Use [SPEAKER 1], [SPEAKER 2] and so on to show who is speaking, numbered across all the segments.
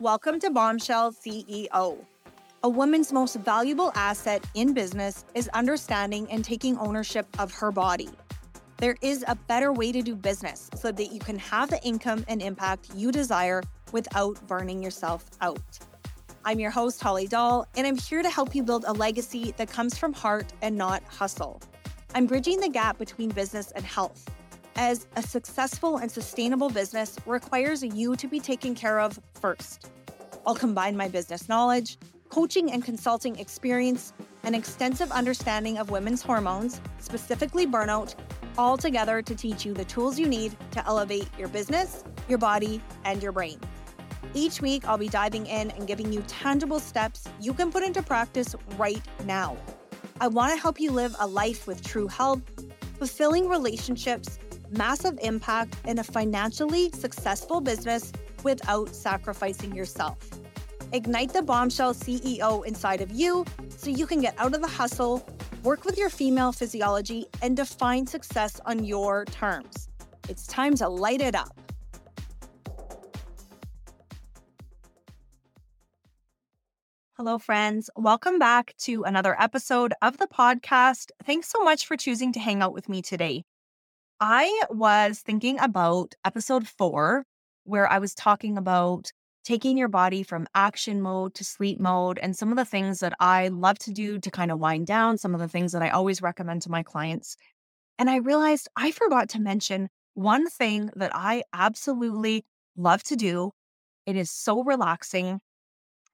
[SPEAKER 1] Welcome to Bombshell CEO. A woman's most valuable asset in business is understanding and taking ownership of her body. There is a better way to do business so that you can have the income and impact you desire without burning yourself out. I'm your host, Holly Doll, and I'm here to help you build a legacy that comes from heart and not hustle. I'm bridging the gap between business and health as a successful and sustainable business requires you to be taken care of first. I'll combine my business knowledge, coaching and consulting experience, and extensive understanding of women's hormones, specifically burnout, all together to teach you the tools you need to elevate your business, your body, and your brain. Each week, I'll be diving in and giving you tangible steps you can put into practice right now. I want to help you live a life with true health, fulfilling relationships, massive impact in a financially successful business without sacrificing yourself. Ignite the bombshell CEO inside of you so you can get out of the hustle, work with your female physiology, and define success on your terms. It's time to light it up. Hello, friends. Welcome back to another episode of the podcast. Thanks so much for choosing to hang out with me today. I was thinking about episode four, where I was talking about taking your body from action mode to sleep mode and some of the things that I love to do to kind of wind down, some of the things that I always recommend to my clients. And I realized I forgot to mention one thing that I absolutely love to do. It is so relaxing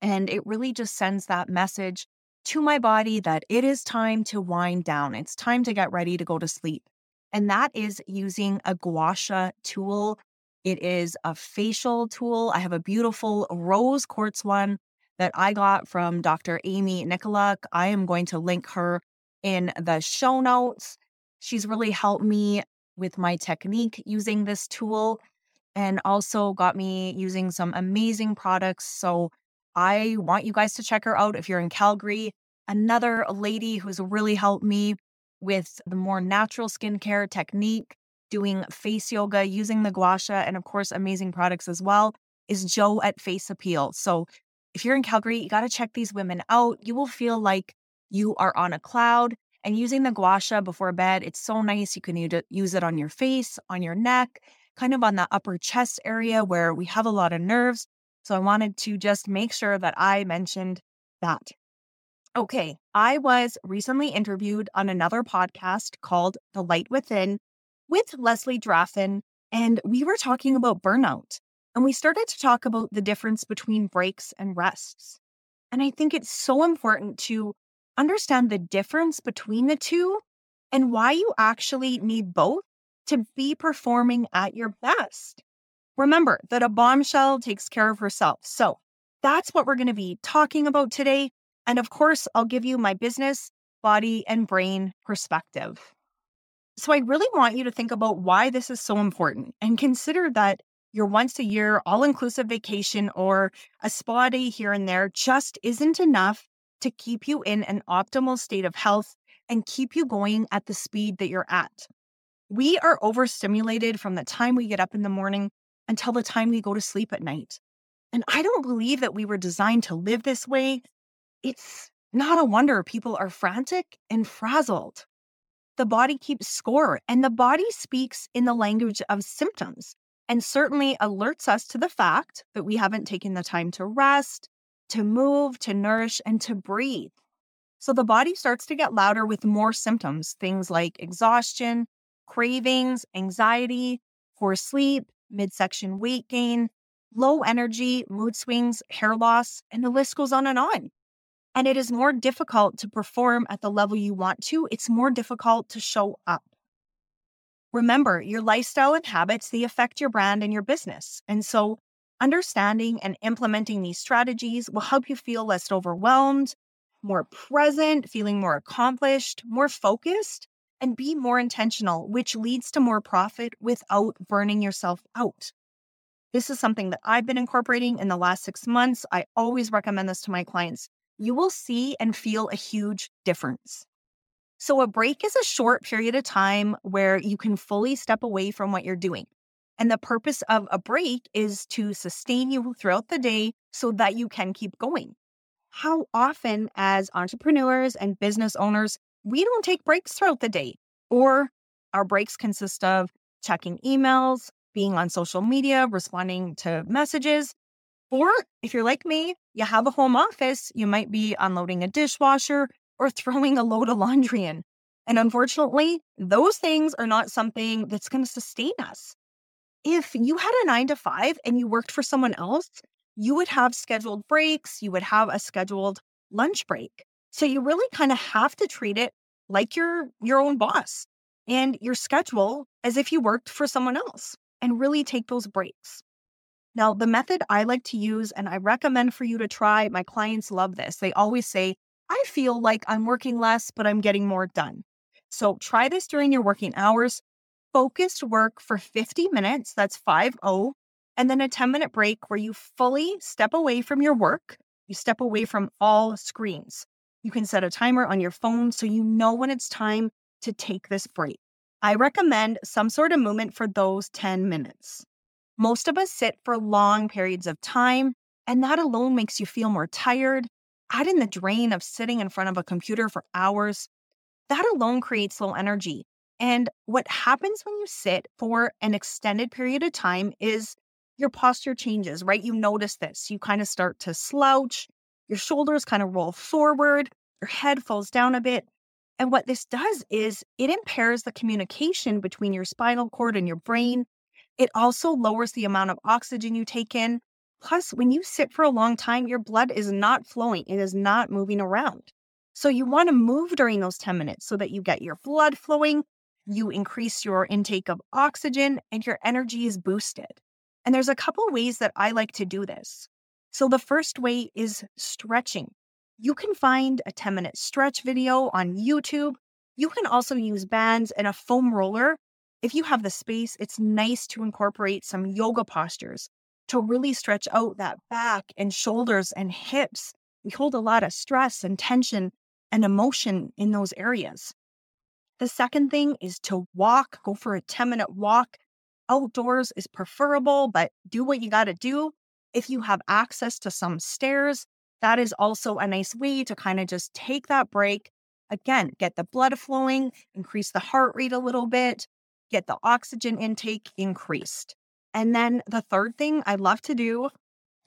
[SPEAKER 1] and it really just sends that message to my body that it is time to wind down. It's time to get ready to go to sleep and that is using a gua sha tool. It is a facial tool. I have a beautiful rose quartz one that I got from Dr. Amy Nykoluk. I am going to link her in the show notes. She's really helped me with my technique using this tool and also got me using some amazing products. So I want you guys to check her out if you're in Calgary. Another lady who's really helped me with the more natural skincare technique, doing face yoga, using the gua sha, and of course, amazing products as well, is Jo at Face Appeal. So if you're in Calgary, you got to check these women out. You will feel like you are on a cloud. And using the gua sha before bed, it's so nice. You can use it on your face, on your neck, kind of on the upper chest area where we have a lot of nerves. So I wanted to just make sure that I mentioned that. Okay, I was recently interviewed on another podcast called The Light Within with Leslie Draffin, and we were talking about burnout. And we started to talk about the difference between breaks and rests. And I think it's so important to understand the difference between the two and why you actually need both to be performing at your best. Remember that a bombshell takes care of herself. So that's what we're going to be talking about today. And of course, I'll give you my business, body, and brain perspective. So I really want you to think about why this is so important and consider that your once a year all inclusive vacation or a spa day here and there just isn't enough to keep you in an optimal state of health and keep you going at the speed that you're at. We are overstimulated from the time we get up in the morning until the time we go to sleep at night. And I don't believe that we were designed to live this way it's not a wonder people are frantic and frazzled. The body keeps score, and the body speaks in the language of symptoms and certainly alerts us to the fact that we haven't taken the time to rest, to move, to nourish, and to breathe. So the body starts to get louder with more symptoms, things like exhaustion, cravings, anxiety, poor sleep, midsection weight gain, low energy, mood swings, hair loss, and the list goes on and on and it is more difficult to perform at the level you want to. It's more difficult to show up. Remember, your lifestyle and habits, they affect your brand and your business. And so understanding and implementing these strategies will help you feel less overwhelmed, more present, feeling more accomplished, more focused, and be more intentional, which leads to more profit without burning yourself out. This is something that I've been incorporating in the last six months. I always recommend this to my clients you will see and feel a huge difference. So, a break is a short period of time where you can fully step away from what you're doing. And the purpose of a break is to sustain you throughout the day so that you can keep going. How often, as entrepreneurs and business owners, we don't take breaks throughout the day, or our breaks consist of checking emails, being on social media, responding to messages. Or if you're like me, you have a home office, you might be unloading a dishwasher or throwing a load of laundry in. And unfortunately, those things are not something that's going to sustain us. If you had a nine to five and you worked for someone else, you would have scheduled breaks, you would have a scheduled lunch break. So you really kind of have to treat it like you're your own boss and your schedule as if you worked for someone else and really take those breaks. Now, the method I like to use and I recommend for you to try, my clients love this. They always say, I feel like I'm working less, but I'm getting more done. So try this during your working hours. Focused work for 50 minutes, that's 5 0, and then a 10 minute break where you fully step away from your work. You step away from all screens. You can set a timer on your phone so you know when it's time to take this break. I recommend some sort of movement for those 10 minutes. Most of us sit for long periods of time, and that alone makes you feel more tired. Add in the drain of sitting in front of a computer for hours that alone creates low energy. And what happens when you sit for an extended period of time is your posture changes, right? You notice this. You kind of start to slouch, your shoulders kind of roll forward, your head falls down a bit. And what this does is it impairs the communication between your spinal cord and your brain. It also lowers the amount of oxygen you take in. Plus, when you sit for a long time, your blood is not flowing, it is not moving around. So you want to move during those 10 minutes so that you get your blood flowing, you increase your intake of oxygen, and your energy is boosted. And there's a couple ways that I like to do this. So the first way is stretching. You can find a 10 minute stretch video on YouTube. You can also use bands and a foam roller. If you have the space, it's nice to incorporate some yoga postures to really stretch out that back and shoulders and hips. We hold a lot of stress and tension and emotion in those areas. The second thing is to walk, go for a 10 minute walk. Outdoors is preferable, but do what you got to do. If you have access to some stairs, that is also a nice way to kind of just take that break. Again, get the blood flowing, increase the heart rate a little bit, get the oxygen intake increased. And then the third thing I love to do,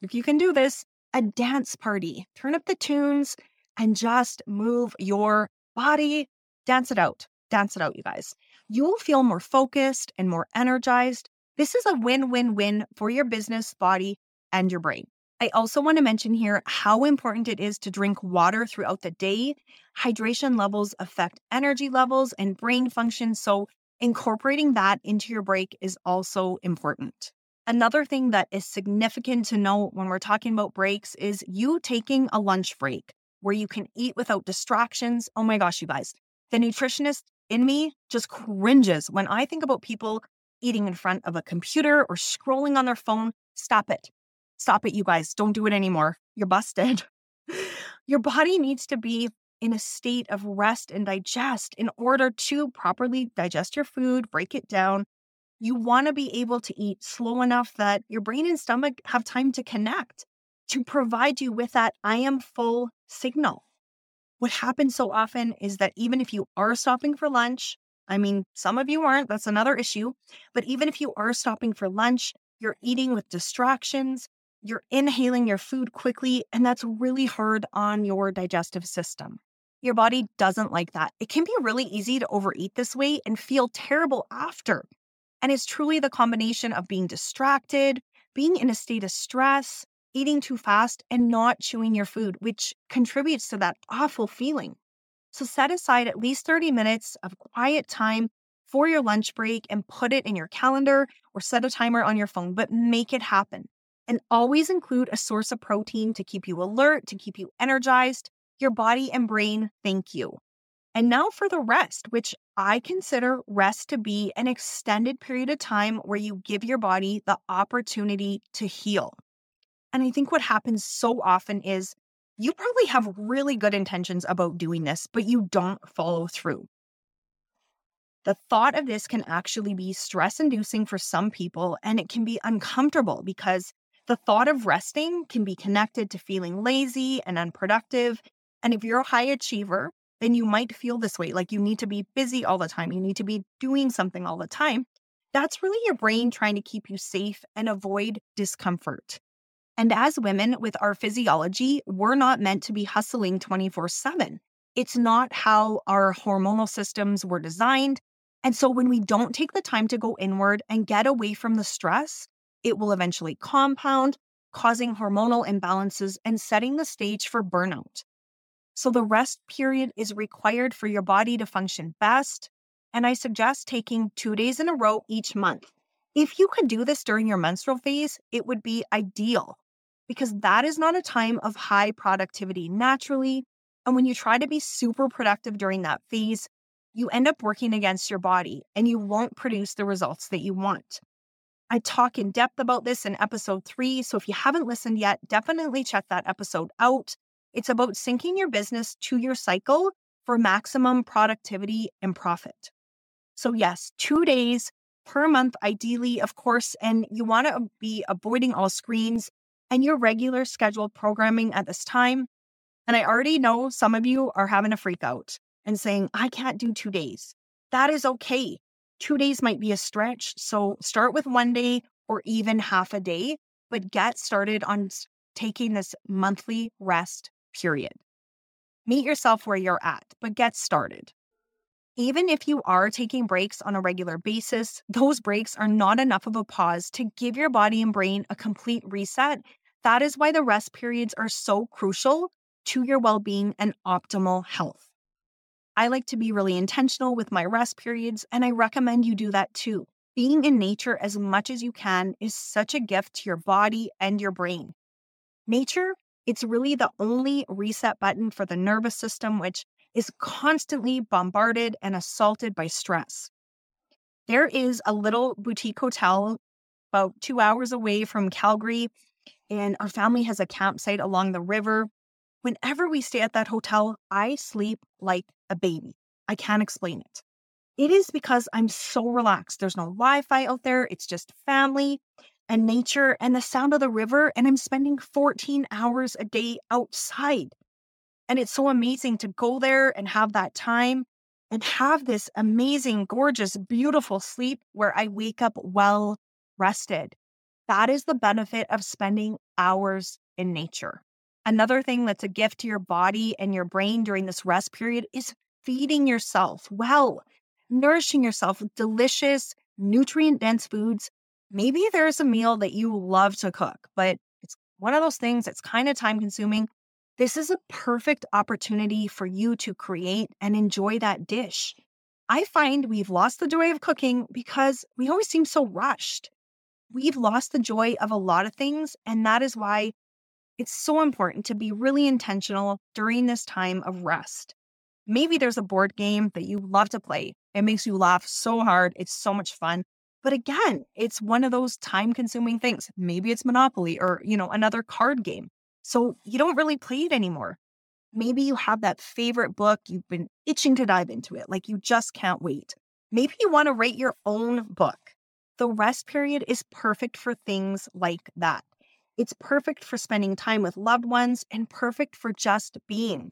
[SPEAKER 1] if you can do this, a dance party. Turn up the tunes, and just move your body. Dance it out. Dance it out, you guys. You will feel more focused and more energized. This is a win win win for your business, body, and your brain. I also want to mention here how important it is to drink water throughout the day. Hydration levels affect energy levels and brain function. So, incorporating that into your break is also important. Another thing that is significant to note when we're talking about breaks is you taking a lunch break where you can eat without distractions. Oh my gosh, you guys, the nutritionist in me just cringes when I think about people eating in front of a computer or scrolling on their phone. Stop it. Stop it, you guys. Don't do it anymore. You're busted. Your body needs to be in a state of rest and digest in order to properly digest your food, break it down. You want to be able to eat slow enough that your brain and stomach have time to connect to provide you with that I am full signal. What happens so often is that even if you are stopping for lunch, I mean, some of you aren't, that's another issue, but even if you are stopping for lunch, you're eating with distractions, you're inhaling your food quickly, and that's really hard on your digestive system. Your body doesn't like that. It can be really easy to overeat this way and feel terrible after. And it's truly the combination of being distracted, being in a state of stress, eating too fast and not chewing your food, which contributes to that awful feeling. So set aside at least 30 minutes of quiet time for your lunch break and put it in your calendar or set a timer on your phone, but make it happen. And always include a source of protein to keep you alert, to keep you energized. Your body and brain thank you. And now for the rest, which I consider rest to be an extended period of time where you give your body the opportunity to heal. And I think what happens so often is you probably have really good intentions about doing this, but you don't follow through. The thought of this can actually be stress inducing for some people, and it can be uncomfortable because the thought of resting can be connected to feeling lazy and unproductive. And if you're a high achiever, then you might feel this way like you need to be busy all the time, you need to be doing something all the time. That's really your brain trying to keep you safe and avoid discomfort. And as women with our physiology, we're not meant to be hustling 24 7. It's not how our hormonal systems were designed. And so when we don't take the time to go inward and get away from the stress, it will eventually compound, causing hormonal imbalances and setting the stage for burnout. So the rest period is required for your body to function best. And I suggest taking two days in a row each month. If you could do this during your menstrual phase, it would be ideal because that is not a time of high productivity naturally. And when you try to be super productive during that phase, you end up working against your body and you won't produce the results that you want. I talk in depth about this in episode three. So if you haven't listened yet, definitely check that episode out. It's about syncing your business to your cycle for maximum productivity and profit. So, yes, two days per month, ideally, of course, and you want to be avoiding all screens and your regular scheduled programming at this time. And I already know some of you are having a freak out and saying, I can't do two days. That is okay. Two days might be a stretch. So start with one day or even half a day, but get started on taking this monthly rest period. Meet yourself where you're at, but get started. Even if you are taking breaks on a regular basis, those breaks are not enough of a pause to give your body and brain a complete reset. That is why the rest periods are so crucial to your well being and optimal health. I like to be really intentional with my rest periods, and I recommend you do that too. Being in nature as much as you can is such a gift to your body and your brain. Nature, it's really the only reset button for the nervous system, which is constantly bombarded and assaulted by stress. There is a little boutique hotel about two hours away from Calgary, and our family has a campsite along the river. Whenever we stay at that hotel, I sleep like a baby. I can't explain it. It is because I'm so relaxed. There's no Wi Fi out there, it's just family and nature and the sound of the river. And I'm spending 14 hours a day outside. And it's so amazing to go there and have that time and have this amazing, gorgeous, beautiful sleep where I wake up well rested. That is the benefit of spending hours in nature. Another thing that's a gift to your body and your brain during this rest period is feeding yourself well, nourishing yourself with delicious, nutrient dense foods. Maybe there's a meal that you love to cook, but it's one of those things that's kind of time consuming this is a perfect opportunity for you to create and enjoy that dish. I find we've lost the joy of cooking because we always seem so rushed. We've lost the joy of a lot of things, and that is why it's so important to be really intentional during this time of rest. Maybe there's a board game that you love to play. It makes you laugh so hard. It's so much fun. But again, it's one of those time consuming things. Maybe it's Monopoly or, you know, another card game. So you don't really play it anymore. Maybe you have that favorite book, you've been itching to dive into it, like you just can't wait. Maybe you want to write your own book. The rest period is perfect for things like that. It's perfect for spending time with loved ones and perfect for just being.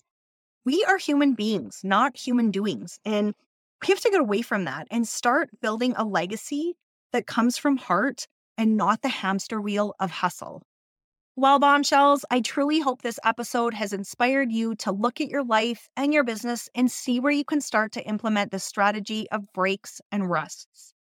[SPEAKER 1] We are human beings, not human doings. And we have to get away from that and start building a legacy that comes from heart and not the hamster wheel of hustle. Well, bombshells, I truly hope this episode has inspired you to look at your life and your business and see where you can start to implement the strategy of breaks and rests.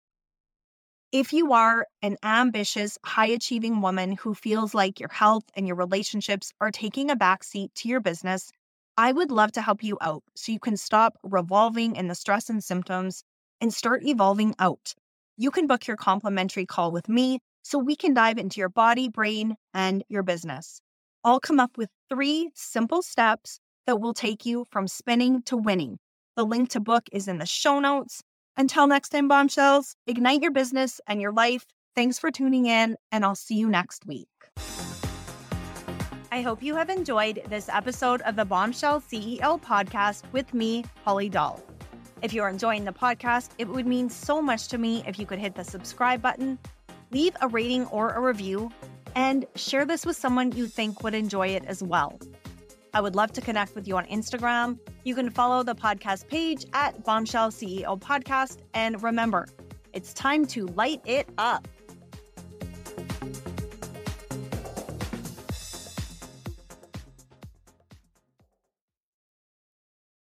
[SPEAKER 1] If you are an ambitious, high achieving woman who feels like your health and your relationships are taking a backseat to your business, I would love to help you out so you can stop revolving in the stress and symptoms and start evolving out. You can book your complimentary call with me so we can dive into your body, brain, and your business. I'll come up with three simple steps that will take you from spinning to winning. The link to book is in the show notes. Until next time, bombshells, ignite your business and your life. Thanks for tuning in, and I'll see you next week. I hope you have enjoyed this episode of the Bombshell CEO podcast with me, Holly Doll. If you're enjoying the podcast, it would mean so much to me if you could hit the subscribe button, leave a rating or a review, and share this with someone you think would enjoy it as well. I would love to connect with you on Instagram. You can follow the podcast page at Bombshell CEO Podcast. And remember, it's time to light it up.